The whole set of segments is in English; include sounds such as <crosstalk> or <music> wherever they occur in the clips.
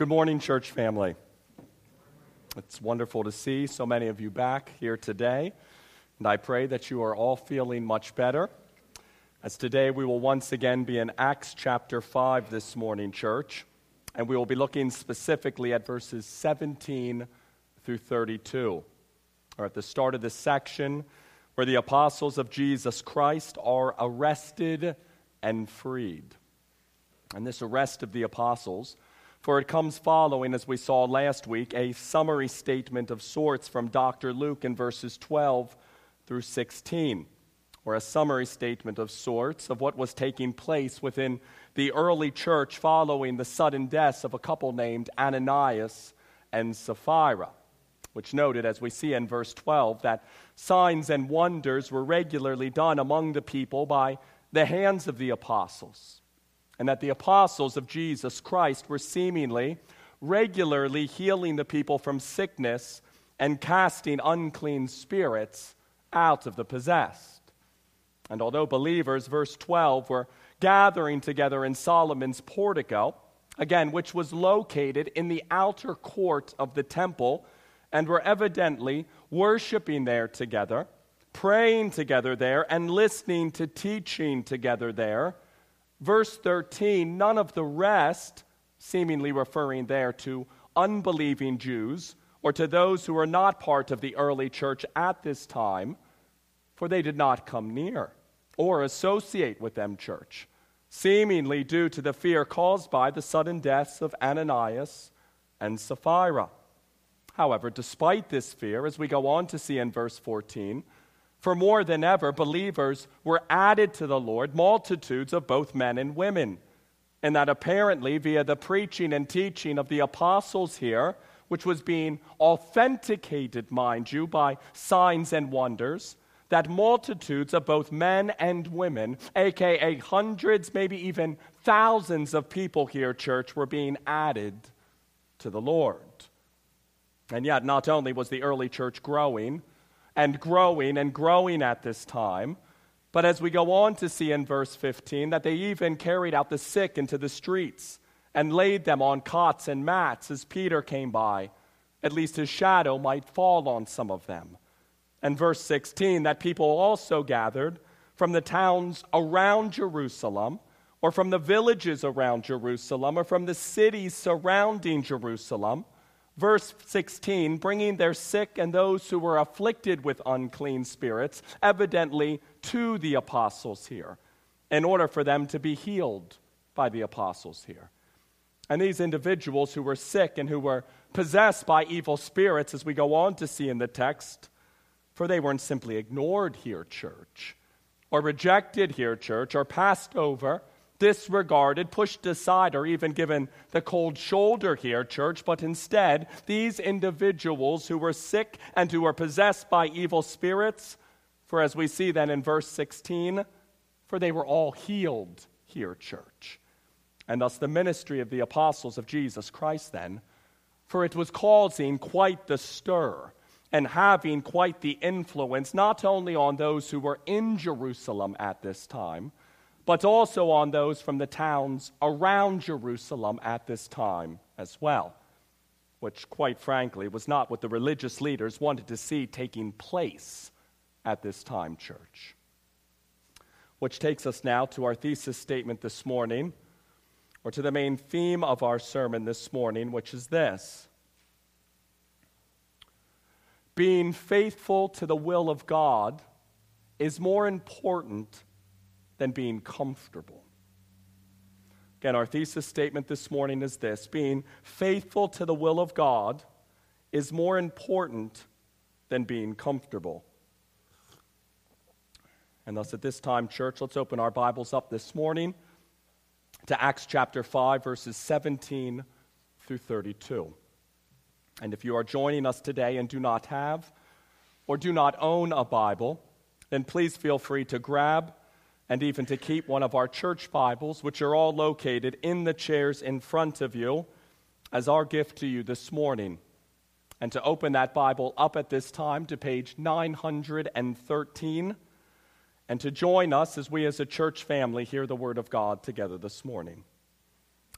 Good morning, church family. It's wonderful to see so many of you back here today, and I pray that you are all feeling much better. As today we will once again be in Acts chapter 5 this morning, church, and we will be looking specifically at verses 17 through 32. Or at the start of this section, where the apostles of Jesus Christ are arrested and freed. And this arrest of the apostles for it comes following, as we saw last week, a summary statement of sorts from Dr. Luke in verses 12 through 16, or a summary statement of sorts of what was taking place within the early church following the sudden deaths of a couple named Ananias and Sapphira, which noted, as we see in verse 12, that signs and wonders were regularly done among the people by the hands of the apostles and that the apostles of Jesus Christ were seemingly regularly healing the people from sickness and casting unclean spirits out of the possessed. And although believers, verse 12, were gathering together in Solomon's portico, again, which was located in the outer court of the temple, and were evidently worshiping there together, praying together there, and listening to teaching together there, Verse 13, none of the rest, seemingly referring there to unbelieving Jews or to those who were not part of the early church at this time, for they did not come near or associate with them, church, seemingly due to the fear caused by the sudden deaths of Ananias and Sapphira. However, despite this fear, as we go on to see in verse 14, for more than ever, believers were added to the Lord, multitudes of both men and women. And that apparently, via the preaching and teaching of the apostles here, which was being authenticated, mind you, by signs and wonders, that multitudes of both men and women, aka hundreds, maybe even thousands of people here, church, were being added to the Lord. And yet, not only was the early church growing, and growing and growing at this time. But as we go on to see in verse 15, that they even carried out the sick into the streets and laid them on cots and mats as Peter came by. At least his shadow might fall on some of them. And verse 16, that people also gathered from the towns around Jerusalem, or from the villages around Jerusalem, or from the cities surrounding Jerusalem Verse 16, bringing their sick and those who were afflicted with unclean spirits, evidently to the apostles here, in order for them to be healed by the apostles here. And these individuals who were sick and who were possessed by evil spirits, as we go on to see in the text, for they weren't simply ignored here, church, or rejected here, church, or passed over disregarded, pushed aside, or even given the cold shoulder here, church, but instead, these individuals who were sick and who were possessed by evil spirits, for as we see then in verse 16, for they were all healed here, church. And thus the ministry of the apostles of Jesus Christ, then, for it was causing quite the stir and having quite the influence, not only on those who were in Jerusalem at this time but also on those from the towns around Jerusalem at this time as well, which, quite frankly, was not what the religious leaders wanted to see taking place at this time, church. Which takes us now to our thesis statement this morning, or to the main theme of our sermon this morning, which is this Being faithful to the will of God is more important than being comfortable. Again, our thesis statement this morning is this being faithful to the will of God is more important than being comfortable. And thus, at this time, church, let's open our Bibles up this morning to Acts chapter 5, verses 17 through 32. And if you are joining us today and do not have or do not own a Bible, then please feel free to grab and even to keep one of our church Bibles, which are all located in the chairs in front of you, as our gift to you this morning. And to open that Bible up at this time to page 913, and to join us as we as a church family hear the Word of God together this morning.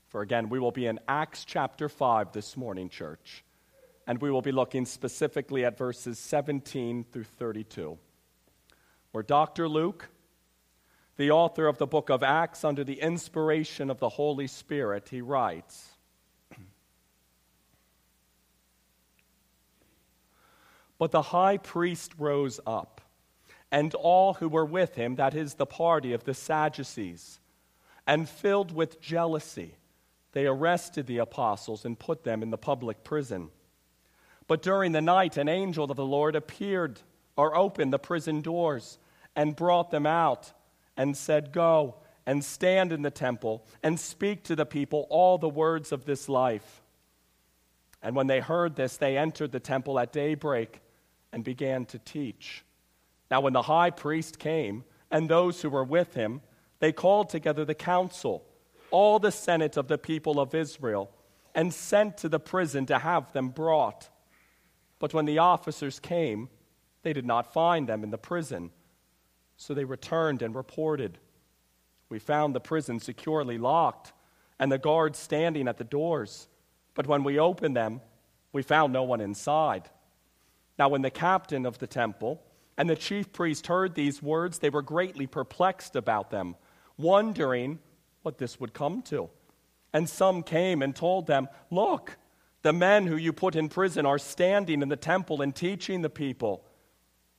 For again, we will be in Acts chapter 5 this morning, church, and we will be looking specifically at verses 17 through 32, where Dr. Luke, the author of the book of Acts, under the inspiration of the Holy Spirit, he writes But the high priest rose up, and all who were with him, that is, the party of the Sadducees, and filled with jealousy, they arrested the apostles and put them in the public prison. But during the night, an angel of the Lord appeared or opened the prison doors and brought them out and said, Go and stand in the temple and speak to the people all the words of this life. And when they heard this, they entered the temple at daybreak and began to teach. Now, when the high priest came and those who were with him, they called together the council, all the senate of the people of Israel, and sent to the prison to have them brought. But when the officers came, they did not find them in the prison. So they returned and reported. We found the prison securely locked and the guards standing at the doors. But when we opened them, we found no one inside. Now, when the captain of the temple and the chief priest heard these words, they were greatly perplexed about them, wondering what this would come to. And some came and told them, Look, the men who you put in prison are standing in the temple and teaching the people.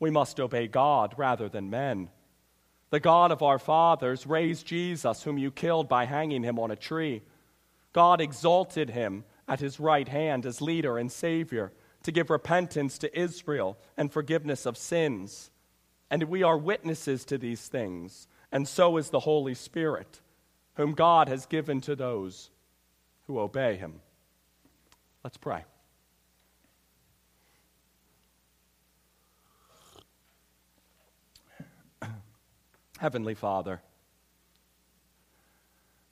we must obey God rather than men. The God of our fathers raised Jesus, whom you killed by hanging him on a tree. God exalted him at his right hand as leader and Savior to give repentance to Israel and forgiveness of sins. And we are witnesses to these things, and so is the Holy Spirit, whom God has given to those who obey him. Let's pray. Heavenly Father,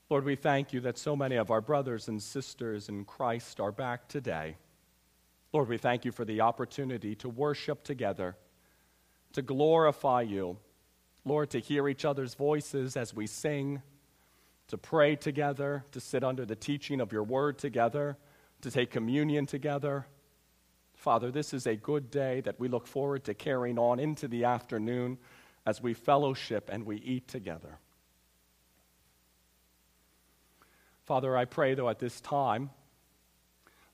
Lord, we thank you that so many of our brothers and sisters in Christ are back today. Lord, we thank you for the opportunity to worship together, to glorify you. Lord, to hear each other's voices as we sing, to pray together, to sit under the teaching of your word together, to take communion together. Father, this is a good day that we look forward to carrying on into the afternoon as we fellowship and we eat together. Father, I pray, though, at this time,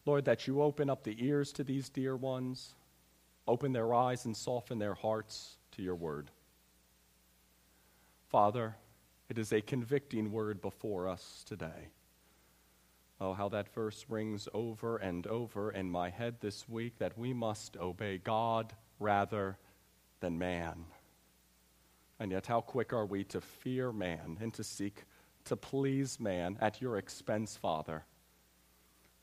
Lord, that you open up the ears to these dear ones, open their eyes and soften their hearts to your word. Father, it is a convicting word before us today. Oh, how that verse rings over and over in my head this week that we must obey God rather than man. And yet, how quick are we to fear man and to seek to please man at your expense, Father?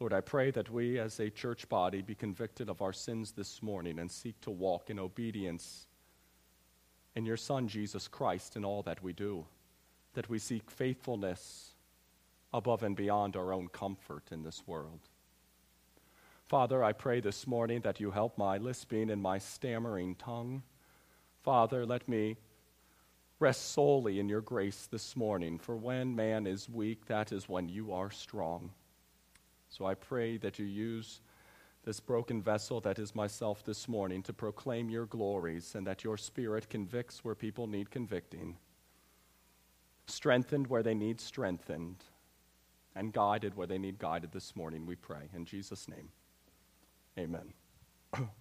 Lord, I pray that we as a church body be convicted of our sins this morning and seek to walk in obedience in your Son, Jesus Christ, in all that we do. That we seek faithfulness above and beyond our own comfort in this world. Father, I pray this morning that you help my lisping and my stammering tongue. Father, let me Rest solely in your grace this morning, for when man is weak, that is when you are strong. So I pray that you use this broken vessel that is myself this morning to proclaim your glories and that your spirit convicts where people need convicting, strengthened where they need strengthened, and guided where they need guided this morning, we pray. In Jesus' name, amen. <clears throat>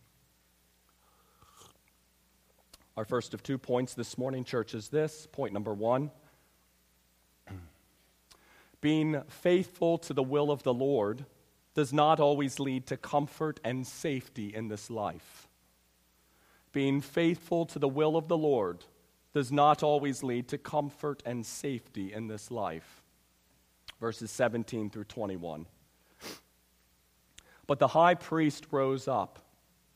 Our first of two points this morning, church, is this. Point number one <clears throat> being faithful to the will of the Lord does not always lead to comfort and safety in this life. Being faithful to the will of the Lord does not always lead to comfort and safety in this life. Verses 17 through 21. But the high priest rose up,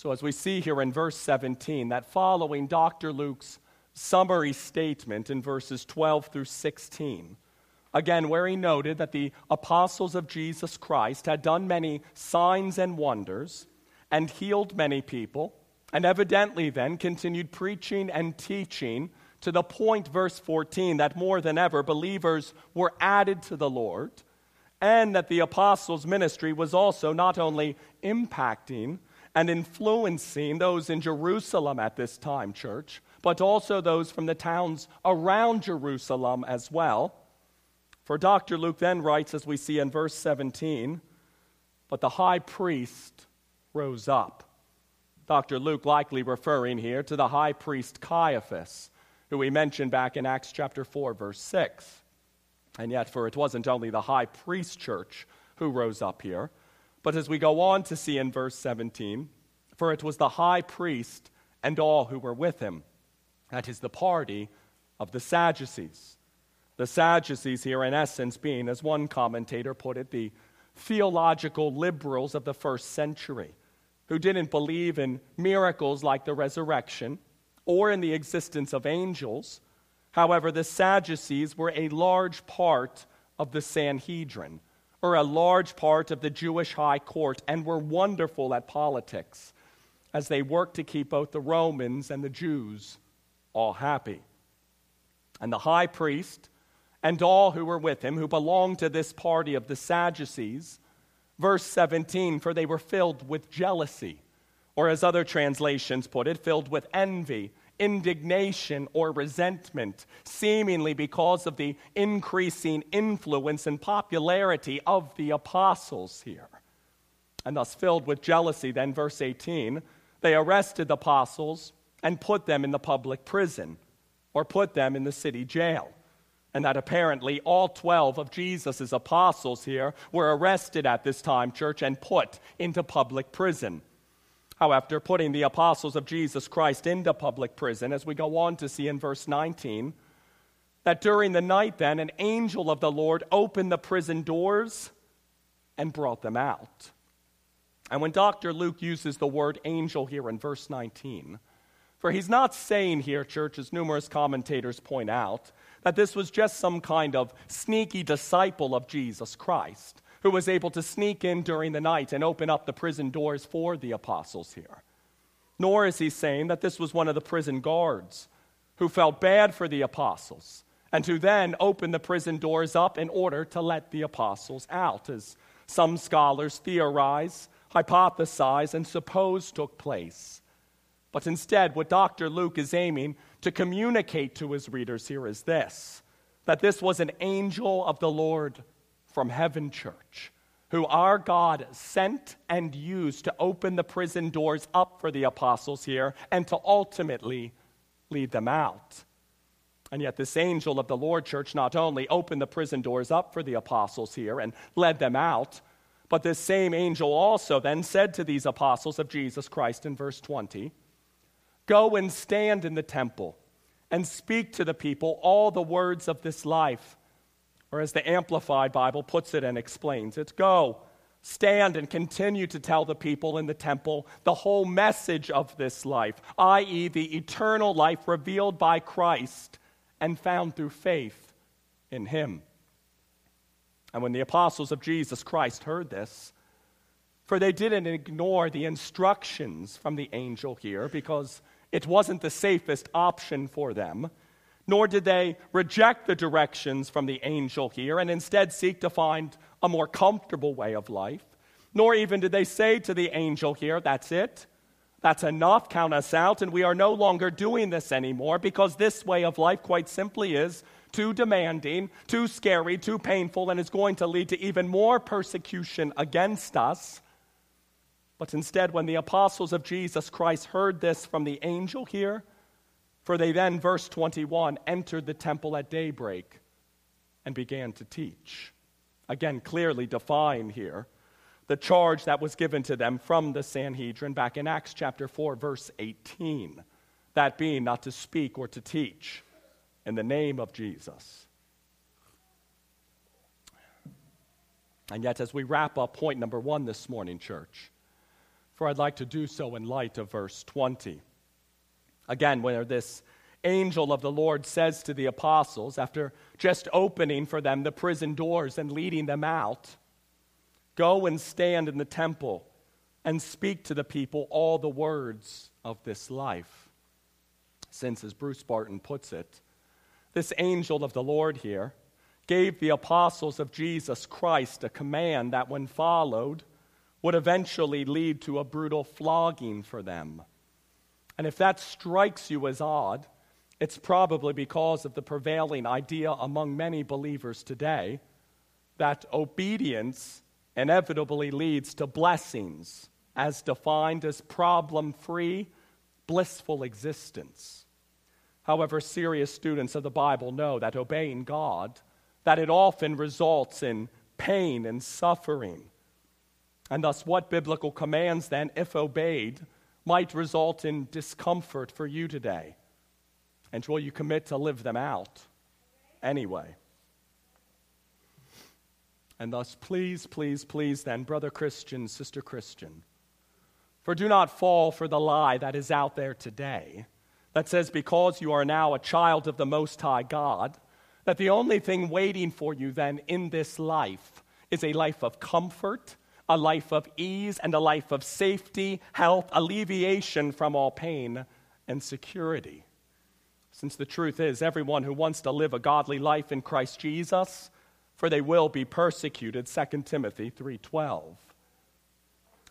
So, as we see here in verse 17, that following Dr. Luke's summary statement in verses 12 through 16, again, where he noted that the apostles of Jesus Christ had done many signs and wonders and healed many people, and evidently then continued preaching and teaching to the point, verse 14, that more than ever believers were added to the Lord, and that the apostles' ministry was also not only impacting, and influencing those in Jerusalem at this time, church, but also those from the towns around Jerusalem as well. For Dr. Luke then writes, as we see in verse 17, but the high priest rose up. Dr. Luke likely referring here to the high priest Caiaphas, who we mentioned back in Acts chapter 4, verse 6. And yet, for it wasn't only the high priest church who rose up here, but as we go on to see in verse 17, for it was the high priest and all who were with him. That is the party of the Sadducees. The Sadducees, here in essence, being, as one commentator put it, the theological liberals of the first century who didn't believe in miracles like the resurrection or in the existence of angels. However, the Sadducees were a large part of the Sanhedrin or a large part of the Jewish high court and were wonderful at politics as they worked to keep both the Romans and the Jews all happy. And the high priest and all who were with him, who belonged to this party of the Sadducees, verse 17, for they were filled with jealousy, or as other translations put it, filled with envy indignation or resentment, seemingly because of the increasing influence and popularity of the apostles here. And thus, filled with jealousy, then, verse 18, they arrested the apostles and put them in the public prison or put them in the city jail. And that apparently all 12 of Jesus' apostles here were arrested at this time, church, and put into public prison. However, putting the apostles of Jesus Christ into public prison, as we go on to see in verse 19, that during the night, then, an angel of the Lord opened the prison doors and brought them out. And when Dr. Luke uses the word angel here in verse 19, for he's not saying here, church, as numerous commentators point out, that this was just some kind of sneaky disciple of Jesus Christ who was able to sneak in during the night and open up the prison doors for the apostles here. Nor is he saying that this was one of the prison guards who felt bad for the apostles and who then opened the prison doors up in order to let the apostles out, as some scholars theorize, hypothesize, and suppose took place. But instead, what Dr. Luke is aiming to communicate to his readers here is this that this was an angel of the Lord from Heaven Church, who our God sent and used to open the prison doors up for the apostles here and to ultimately lead them out. And yet, this angel of the Lord Church not only opened the prison doors up for the apostles here and led them out, but this same angel also then said to these apostles of Jesus Christ in verse 20 Go and stand in the temple and speak to the people all the words of this life or as the Amplified Bible puts it and explains it, go, stand and continue to tell the people in the temple the whole message of this life, i.e., the eternal life revealed by Christ and found through faith in Him. And when the apostles of Jesus Christ heard this, for they didn't ignore the instructions from the angel here because it wasn't the safest option for them nor did they reject the directions from the angel here and instead seek to find a more comfortable way of life. Nor even did they say to the angel here, That's it. That's enough. Count us out. And we are no longer doing this anymore because this way of life, quite simply, is too demanding, too scary, too painful, and is going to lead to even more persecution against us. But instead, when the apostles of Jesus Christ heard this from the angel here, for they then, verse 21, entered the temple at daybreak and began to teach. Again, clearly defined here the charge that was given to them from the Sanhedrin back in Acts chapter 4, verse 18. That being not to speak or to teach in the name of Jesus. And yet, as we wrap up point number one this morning, church, for I'd like to do so in light of verse 20. Again, where this angel of the Lord says to the apostles, after just opening for them the prison doors and leading them out, Go and stand in the temple and speak to the people all the words of this life. Since, as Bruce Barton puts it, this angel of the Lord here gave the apostles of Jesus Christ a command that, when followed, would eventually lead to a brutal flogging for them. And if that strikes you as odd, it's probably because of the prevailing idea among many believers today that obedience inevitably leads to blessings as defined as problem free, blissful existence. However, serious students of the Bible know that obeying God, that it often results in pain and suffering and thus, what biblical commands, then, if obeyed, might result in discomfort for you today? And will you commit to live them out anyway? And thus, please, please, please, then, brother Christian, sister Christian, for do not fall for the lie that is out there today that says because you are now a child of the Most High God, that the only thing waiting for you then in this life is a life of comfort a life of ease and a life of safety, health, alleviation from all pain, and security. Since the truth is, everyone who wants to live a godly life in Christ Jesus, for they will be persecuted, 2 Timothy 3:12.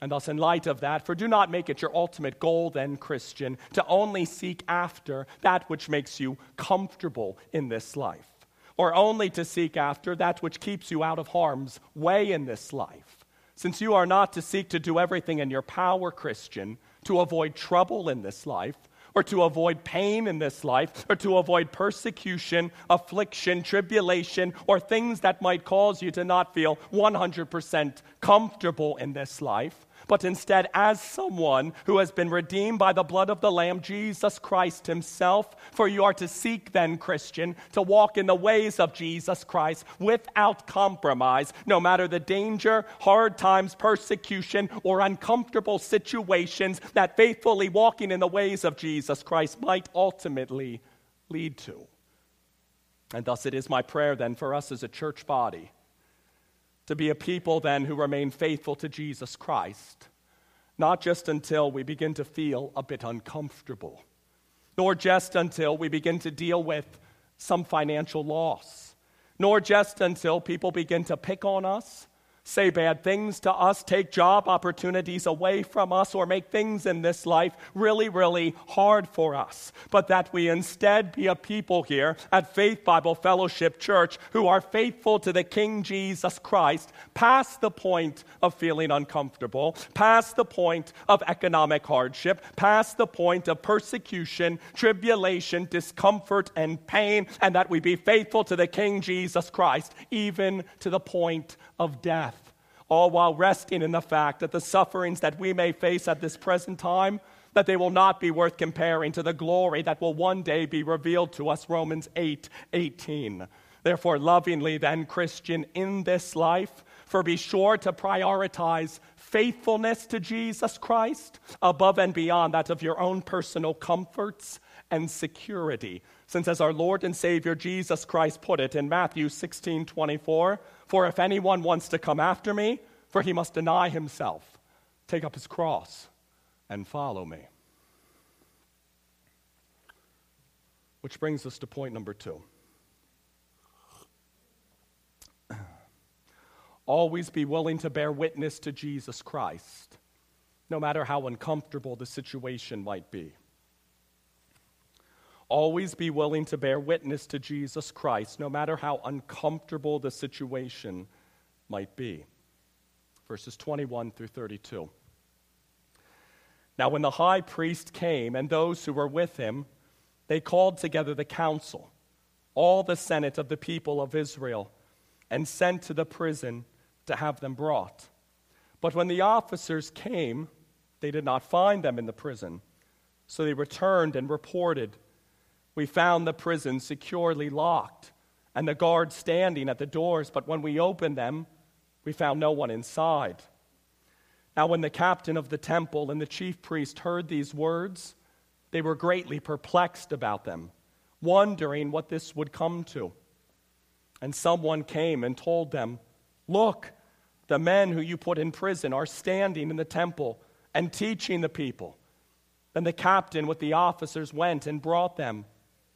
And thus, in light of that, for do not make it your ultimate goal, then, Christian, to only seek after that which makes you comfortable in this life, or only to seek after that which keeps you out of harm's way in this life since you are not to seek to do everything in your power, Christian, to avoid trouble in this life, or to avoid pain in this life, or to avoid persecution, affliction, tribulation, or things that might cause you to not feel 100% comfortable in this life, but instead as someone who has been redeemed by the blood of the Lamb, Jesus Christ Himself. For you are to seek, then, Christian, to walk in the ways of Jesus Christ without compromise, no matter the danger, hard times, persecution, or uncomfortable situations that faithfully walking in the ways of Jesus Christ might ultimately lead to. And thus it is my prayer then for us as a church body to be a people then who remain faithful to Jesus Christ, not just until we begin to feel a bit uncomfortable, nor just until we begin to deal with some financial loss, nor just until people begin to pick on us, say bad things to us, take job opportunities away from us, or make things in this life really, really hard for us. But that we instead be a people here at Faith Bible Fellowship Church who are faithful to the King Jesus Christ past the point of feeling uncomfortable, past the point of economic hardship, past the point of persecution, tribulation, discomfort, and pain, and that we be faithful to the King Jesus Christ, even to the point of death, all while resting in the fact that the sufferings that we may face at this present time that they will not be worth comparing to the glory that will one day be revealed to us Romans 8 18. Therefore, lovingly, then, Christian, in this life, for be sure to prioritize faithfulness to Jesus Christ above and beyond that of your own personal comforts and security. Since, as our Lord and Savior Jesus Christ put it in Matthew 16 24, for if anyone wants to come after me, for he must deny himself, take up his cross, and follow me. Which brings us to point number two. <clears throat> Always be willing to bear witness to Jesus Christ, no matter how uncomfortable the situation might be. Always be willing to bear witness to Jesus Christ, no matter how uncomfortable the situation might be. Verses 21 through 32. Now, when the high priest came and those who were with him, they called together the council, all the senate of the people of Israel, and sent to the prison to have them brought. But when the officers came, they did not find them in the prison. So they returned and reported We found the prison securely locked and the guards standing at the doors, but when we opened them, we found no one inside. Now, when the captain of the temple and the chief priest heard these words, they were greatly perplexed about them, wondering what this would come to. And someone came and told them, Look, the men who you put in prison are standing in the temple and teaching the people. Then the captain with the officers went and brought them,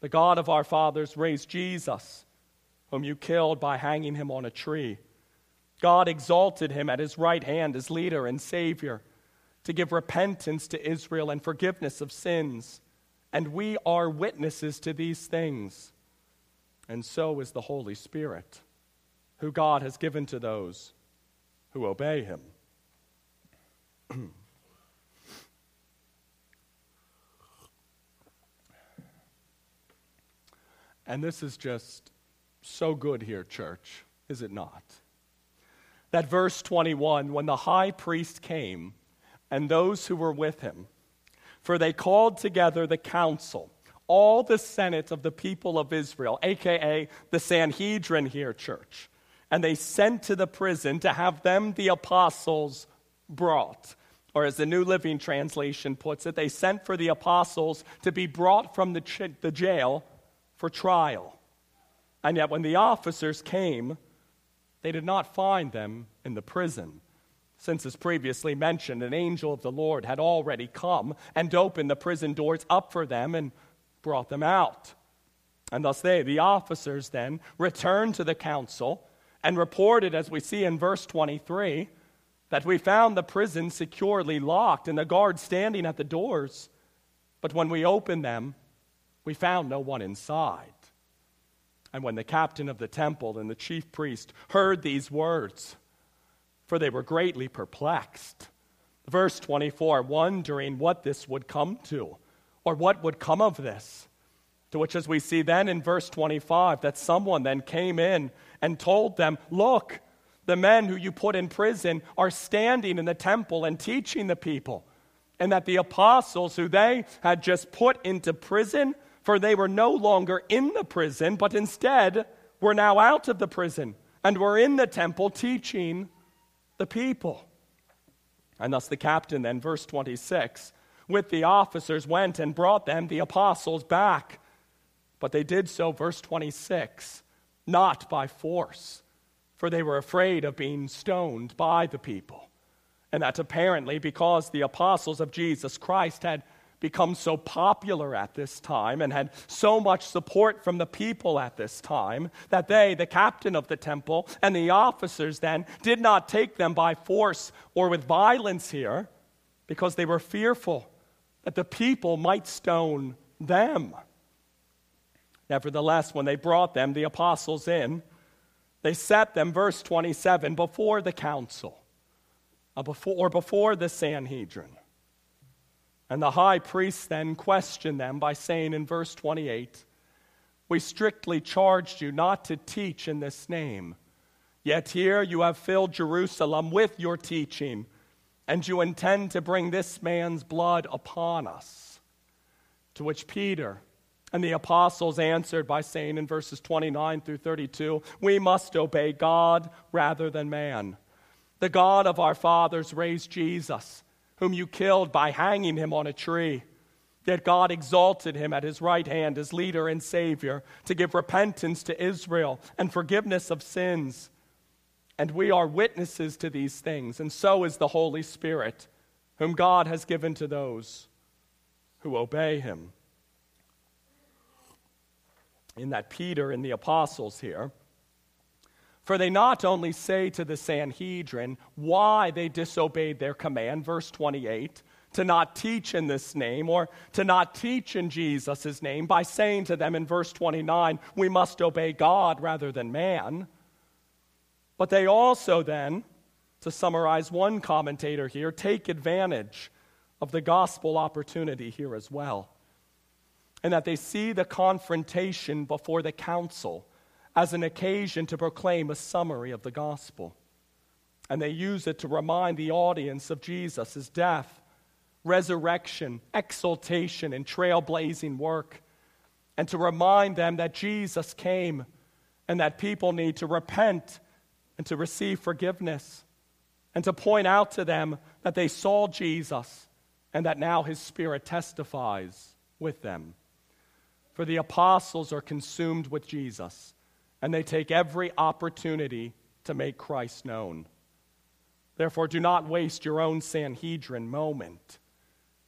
The God of our fathers raised Jesus, whom you killed by hanging him on a tree. God exalted him at his right hand as leader and Savior to give repentance to Israel and forgiveness of sins. And we are witnesses to these things. And so is the Holy Spirit, who God has given to those who obey him. <clears throat> and this is just so good here, church, is it not? that verse 21 when the high priest came and those who were with him, for they called together the council, all the senate of the people of Israel, aka the Sanhedrin here, church, and they sent to the prison to have them, the apostles, brought. Or as the New Living Translation puts it, they sent for the apostles to be brought from the, ch- the jail for trial. And yet, when the officers came, they did not find them in the prison. Since, as previously mentioned, an angel of the Lord had already come and opened the prison doors up for them and brought them out. And thus they, the officers, then returned to the council and reported, as we see in verse 23, that we found the prison securely locked and the guards standing at the doors. But when we opened them, we found no one inside. And when the captain of the temple and the chief priest heard these words, for they were greatly perplexed. Verse 24, wondering what this would come to, or what would come of this. To which, as we see then in verse 25, that someone then came in and told them, Look, the men who you put in prison are standing in the temple and teaching the people. And that the apostles who they had just put into prison for they were no longer in the prison, but instead were now out of the prison and were in the temple teaching the people. And thus the captain, then, verse 26, with the officers went and brought them, the apostles, back. But they did so, verse 26, not by force, for they were afraid of being stoned by the people. And that's apparently because the apostles of Jesus Christ had become so popular at this time and had so much support from the people at this time that they, the captain of the temple and the officers then, did not take them by force or with violence here because they were fearful that the people might stone them. Nevertheless, when they brought them, the apostles, in, they set them, verse 27, before the council, uh, or before the Sanhedrin. And the high priest then questioned them by saying in verse 28 We strictly charged you not to teach in this name. Yet here you have filled Jerusalem with your teaching, and you intend to bring this man's blood upon us. To which Peter and the apostles answered by saying in verses 29 through 32 We must obey God rather than man. The God of our fathers raised Jesus whom you killed by hanging him on a tree. Yet God exalted him at his right hand as leader and savior to give repentance to Israel and forgiveness of sins. And we are witnesses to these things, and so is the Holy Spirit, whom God has given to those who obey him. In that Peter and the apostles here, for they not only say to the Sanhedrin why they disobeyed their command, verse 28, to not teach in this name or to not teach in Jesus' name by saying to them in verse 29, we must obey God rather than man. But they also then, to summarize one commentator here, take advantage of the gospel opportunity here as well. And that they see the confrontation before the council as an occasion to proclaim a summary of the gospel. And they use it to remind the audience of Jesus' death, resurrection, exaltation, and trailblazing work, and to remind them that Jesus came and that people need to repent and to receive forgiveness, and to point out to them that they saw Jesus and that now his Spirit testifies with them. For the apostles are consumed with Jesus and they take every opportunity to make Christ known. Therefore, do not waste your own Sanhedrin moment.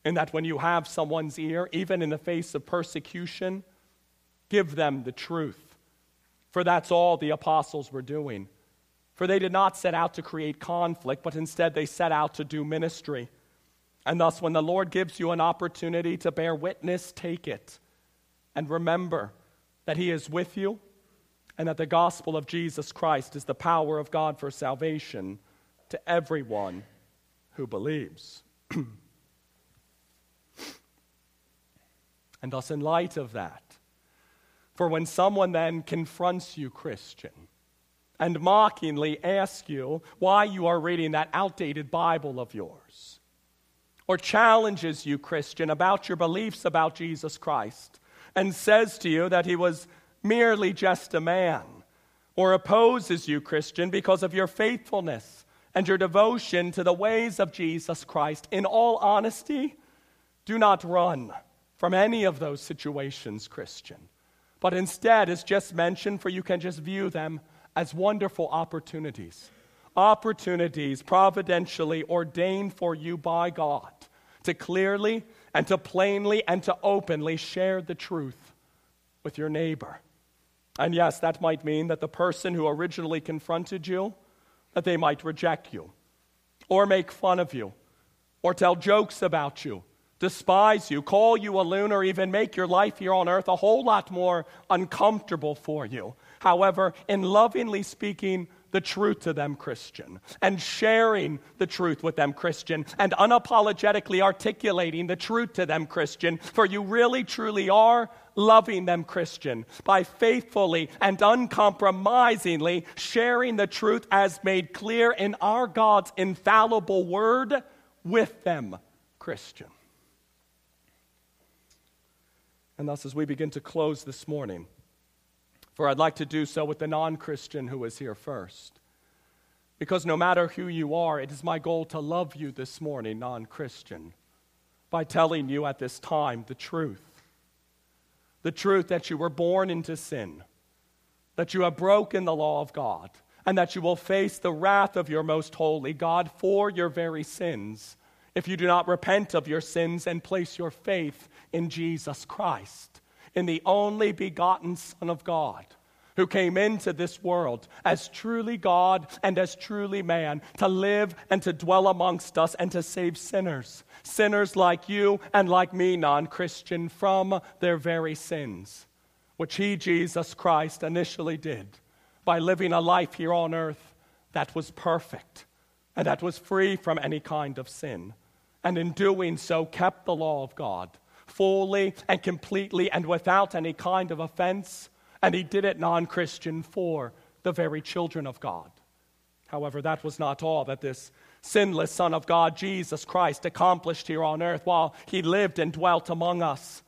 In that when you have someone's ear, even in the face of persecution, give them the truth. For that's all the apostles were doing. For they did not set out to create conflict, but instead they set out to do ministry. And thus, when the Lord gives you an opportunity to bear witness, take it. And remember that He is with you and that the gospel of Jesus Christ is the power of God for salvation to everyone who believes. <clears throat> and thus, in light of that, for when someone then confronts you, Christian, and mockingly asks you why you are reading that outdated Bible of yours, or challenges you, Christian, about your beliefs about Jesus Christ, and says to you that he was merely just a man, or opposes you, Christian, because of your faithfulness and your devotion to the ways of Jesus Christ, in all honesty, do not run from any of those situations, Christian. But instead, as just mentioned, for you can just view them as wonderful opportunities. Opportunities providentially ordained for you by God to clearly and to plainly and to openly share the truth with your neighbor. And yes, that might mean that the person who originally confronted you, that they might reject you, or make fun of you, or tell jokes about you, despise you, call you a loon, or even make your life here on earth a whole lot more uncomfortable for you. However, in lovingly speaking the truth to them, Christian, and sharing the truth with them, Christian, and unapologetically articulating the truth to them, Christian, for you really truly are loving them, Christian, by faithfully and uncompromisingly sharing the truth as made clear in our God's infallible word with them, Christian. And thus, as we begin to close this morning, for I'd like to do so with the non Christian who is here first. Because no matter who you are, it is my goal to love you this morning, non Christian, by telling you at this time the truth the truth that you were born into sin, that you have broken the law of God, and that you will face the wrath of your most holy God for your very sins if you do not repent of your sins and place your faith in Jesus Christ, in the only begotten Son of God who came into this world as truly God and as truly man to live and to dwell amongst us and to save sinners, sinners like you and like me, non Christian, from their very sins, which he, Jesus Christ, initially did by living a life here on earth that was perfect and that was free from any kind of sin. And in doing so, kept the law of God fully and completely and without any kind of offense and he did it non Christian for the very children of God. However, that was not all that this sinless Son of God, Jesus Christ, accomplished here on earth while he lived and dwelt among us.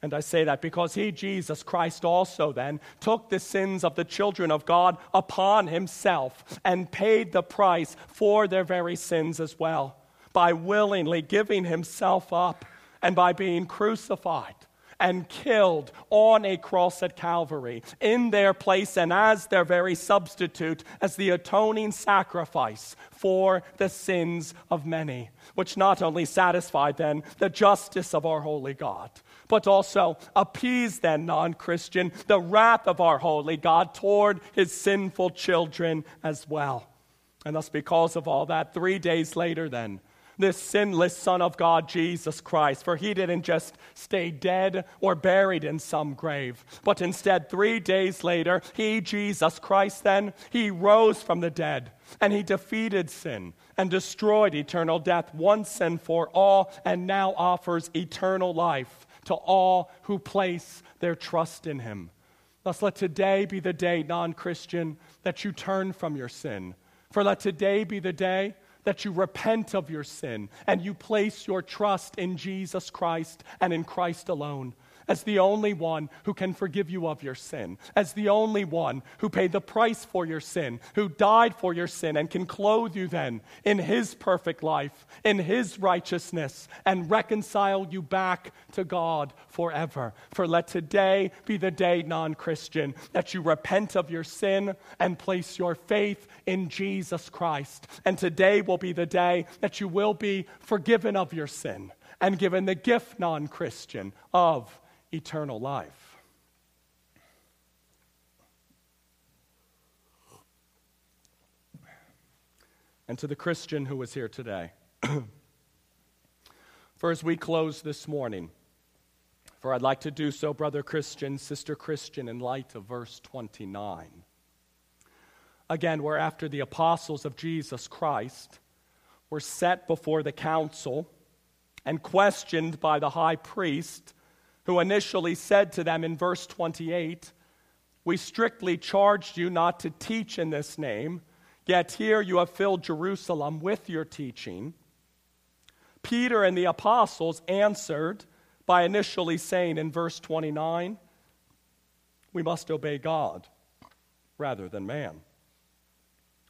And I say that because he, Jesus Christ, also then took the sins of the children of God upon himself and paid the price for their very sins as well by willingly giving himself up and by being crucified and killed on a cross at Calvary in their place and as their very substitute, as the atoning sacrifice for the sins of many, which not only satisfied then the justice of our holy God, but also appeased then, non Christian, the wrath of our holy God toward his sinful children as well. And thus, because of all that, three days later, then, this sinless Son of God, Jesus Christ. For he didn't just stay dead or buried in some grave, but instead, three days later, he, Jesus Christ, then, he rose from the dead and he defeated sin and destroyed eternal death once and for all, and now offers eternal life to all who place their trust in him. Thus, let today be the day, non Christian, that you turn from your sin. For let today be the day that you repent of your sin and you place your trust in Jesus Christ and in Christ alone as the only one who can forgive you of your sin, as the only one who paid the price for your sin, who died for your sin, and can clothe you then in his perfect life, in his righteousness, and reconcile you back to God forever. For let today be the day, non Christian, that you repent of your sin and place your faith in Jesus Christ. And today will be the day that you will be forgiven of your sin and given the gift, non Christian, of eternal life. And to the Christian who is here today, <clears throat> for as we close this morning, for I'd like to do so, brother Christian, sister Christian, in light of verse 29. Again, we're after the apostles of Jesus Christ were set before the council and questioned by the high priest who initially said to them in verse 28, We strictly charged you not to teach in this name, yet here you have filled Jerusalem with your teaching. Peter and the apostles answered by initially saying in verse 29, We must obey God rather than man.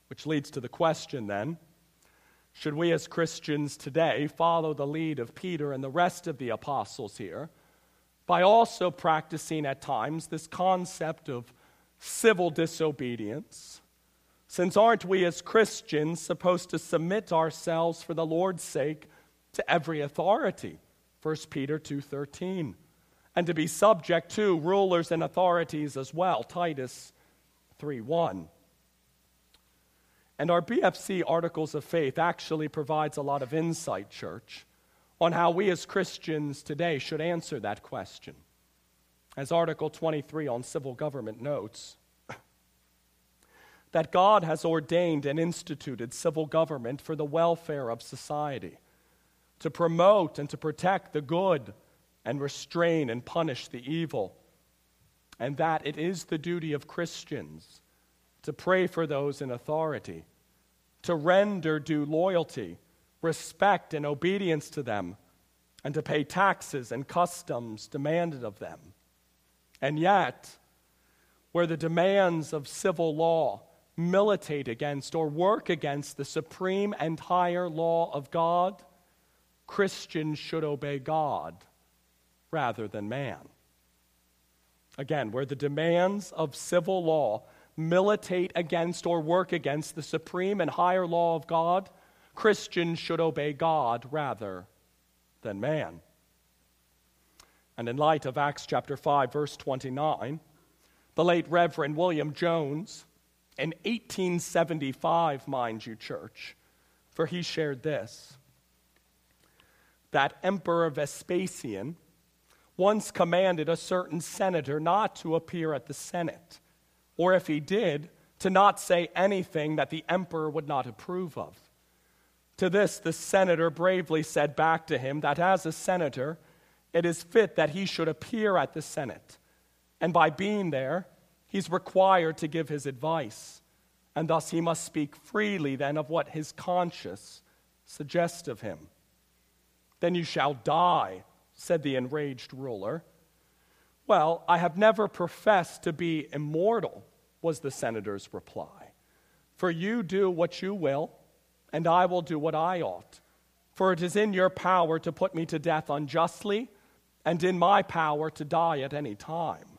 Which leads to the question then should we as Christians today follow the lead of Peter and the rest of the apostles here? By also practicing at times this concept of civil disobedience. Since aren't we as Christians supposed to submit ourselves for the Lord's sake to every authority? 1 Peter 2:13. And to be subject to rulers and authorities as well, Titus 3:1. And our BFC Articles of Faith actually provides a lot of insight, church, on how we as Christians today should answer that question. As Article 23 on civil government notes, <clears throat> that God has ordained and instituted civil government for the welfare of society, to promote and to protect the good and restrain and punish the evil, and that it is the duty of Christians to pray for those in authority, to render due loyalty respect and obedience to them, and to pay taxes and customs demanded of them. And yet, where the demands of civil law militate against or work against the supreme and higher law of God, Christians should obey God rather than man. Again, where the demands of civil law militate against or work against the supreme and higher law of God, Christians should obey God rather than man. And in light of Acts chapter 5, verse 29, the late Reverend William Jones, in 1875, mind you, church, for he shared this that Emperor Vespasian once commanded a certain senator not to appear at the Senate, or if he did, to not say anything that the emperor would not approve of. To this, the senator bravely said back to him that as a senator, it is fit that he should appear at the Senate. And by being there, he's required to give his advice. And thus he must speak freely then of what his conscience suggests of him. Then you shall die, said the enraged ruler. Well, I have never professed to be immortal, was the senator's reply. For you do what you will and I will do what I ought. For it is in your power to put me to death unjustly and in my power to die at any time.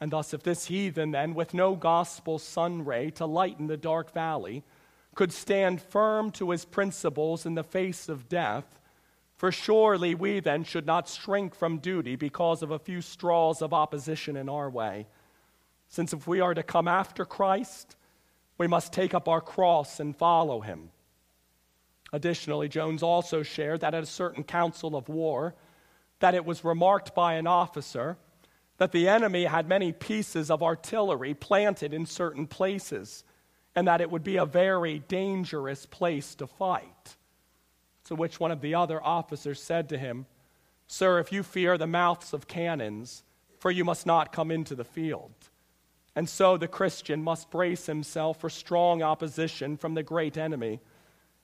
And thus, if this heathen, then, with no gospel sun ray to lighten the dark valley, could stand firm to his principles in the face of death, for surely we then should not shrink from duty because of a few straws of opposition in our way. Since if we are to come after Christ, we must take up our cross and follow him. Additionally, Jones also shared that at a certain council of war, that it was remarked by an officer that the enemy had many pieces of artillery planted in certain places, and that it would be a very dangerous place to fight. To which one of the other officers said to him, Sir, if you fear the mouths of cannons, for you must not come into the field. And so the Christian must brace himself for strong opposition from the great enemy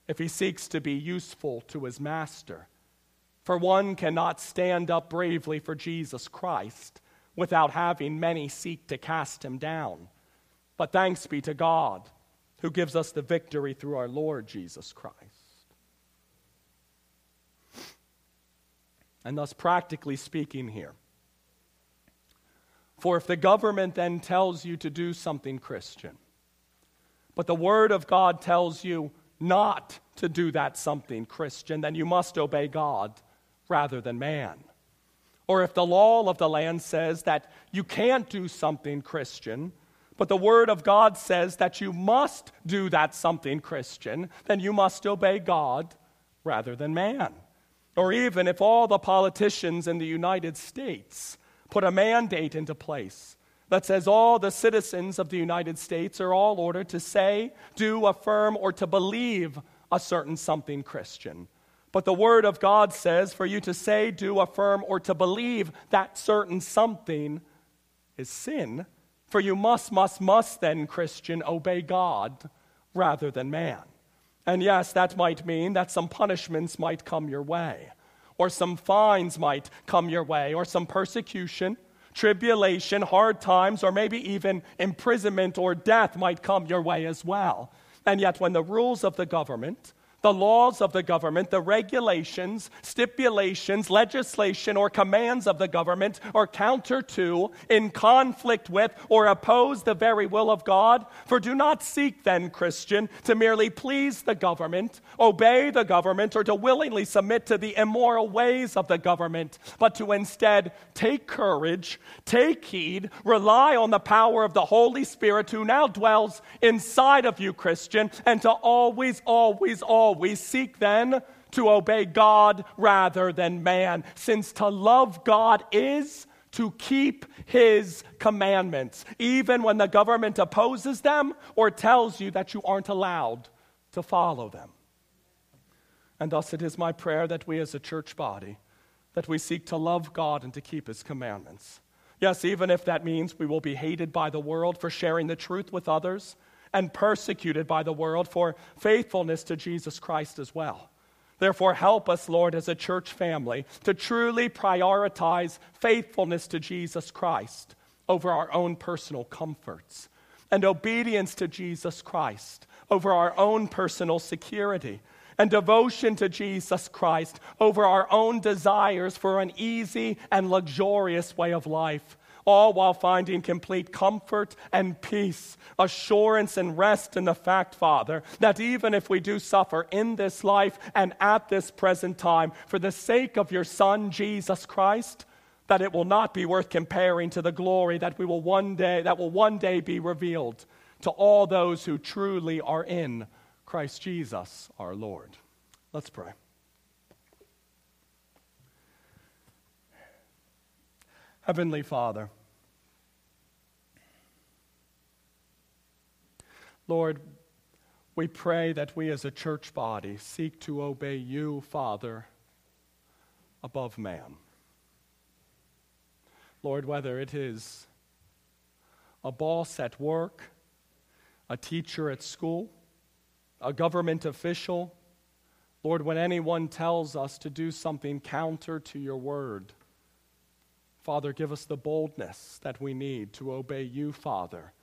if he seeks to be useful to his master. For one cannot stand up bravely for Jesus Christ without having many seek to cast him down. But thanks be to God who gives us the victory through our Lord Jesus Christ. And thus, practically speaking, here, for if the government then tells you to do something Christian, but the Word of God tells you not to do that something Christian, then you must obey God rather than man. Or if the law of the land says that you can't do something Christian, but the Word of God says that you must do that something Christian, then you must obey God rather than man. Or even if all the politicians in the United States put a mandate into place that says all the citizens of the United States are all ordered to say, do, affirm, or to believe a certain something Christian. But the Word of God says for you to say, do, affirm, or to believe that certain something is sin. For you must, must, must then, Christian, obey God rather than man. And yes, that might mean that some punishments might come your way or some fines might come your way, or some persecution, tribulation, hard times, or maybe even imprisonment or death might come your way as well. And yet, when the rules of the government the laws of the government, the regulations, stipulations, legislation, or commands of the government are counter to, in conflict with, or oppose the very will of God. For do not seek then, Christian, to merely please the government, obey the government, or to willingly submit to the immoral ways of the government, but to instead take courage, take heed, rely on the power of the Holy Spirit who now dwells inside of you, Christian, and to always, always, always we seek then to obey God rather than man, since to love God is to keep his commandments, even when the government opposes them or tells you that you aren't allowed to follow them. And thus it is my prayer that we as a church body that we seek to love God and to keep his commandments. Yes, even if that means we will be hated by the world for sharing the truth with others, and persecuted by the world for faithfulness to Jesus Christ as well. Therefore, help us, Lord, as a church family, to truly prioritize faithfulness to Jesus Christ over our own personal comforts and obedience to Jesus Christ over our own personal security and devotion to Jesus Christ over our own desires for an easy and luxurious way of life all while finding complete comfort and peace, assurance and rest in the fact, Father, that even if we do suffer in this life and at this present time for the sake of your Son, Jesus Christ, that it will not be worth comparing to the glory that we will one day that will one day be revealed to all those who truly are in Christ Jesus our Lord. Let's pray. Heavenly Father, Lord, we pray that we as a church body seek to obey you, Father, above man. Lord, whether it is a boss at work, a teacher at school, a government official, Lord, when anyone tells us to do something counter to your word, Father, give us the boldness that we need to obey you, Father,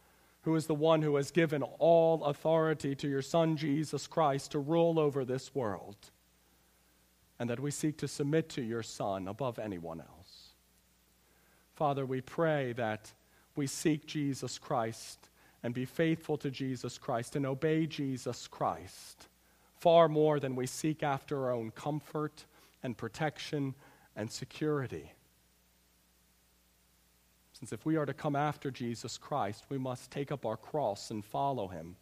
who is the one who has given all authority to your Son, Jesus Christ, to rule over this world. and that we seek to submit to your Son above anyone else. Father, we pray that we seek Jesus Christ and be faithful to Jesus Christ and obey Jesus Christ far more than we seek after our own comfort and protection and security. Since if we are to come after Jesus Christ, we must take up our cross and follow him.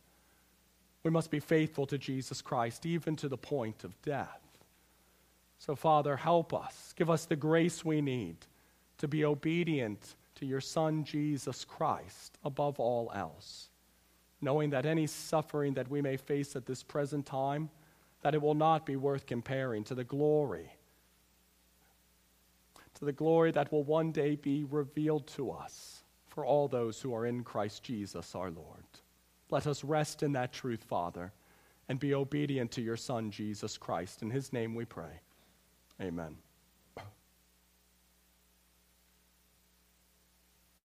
We must be faithful to Jesus Christ, even to the point of death. So, Father, help us. Give us the grace we need to be obedient to your Son, Jesus Christ, above all else, knowing that any suffering that we may face at this present time, that it will not be worth comparing to the glory, to the glory that will one day be revealed to us for all those who are in Christ Jesus our Lord. Let us rest in that truth, Father, and be obedient to your Son, Jesus Christ. In his name we pray. Amen.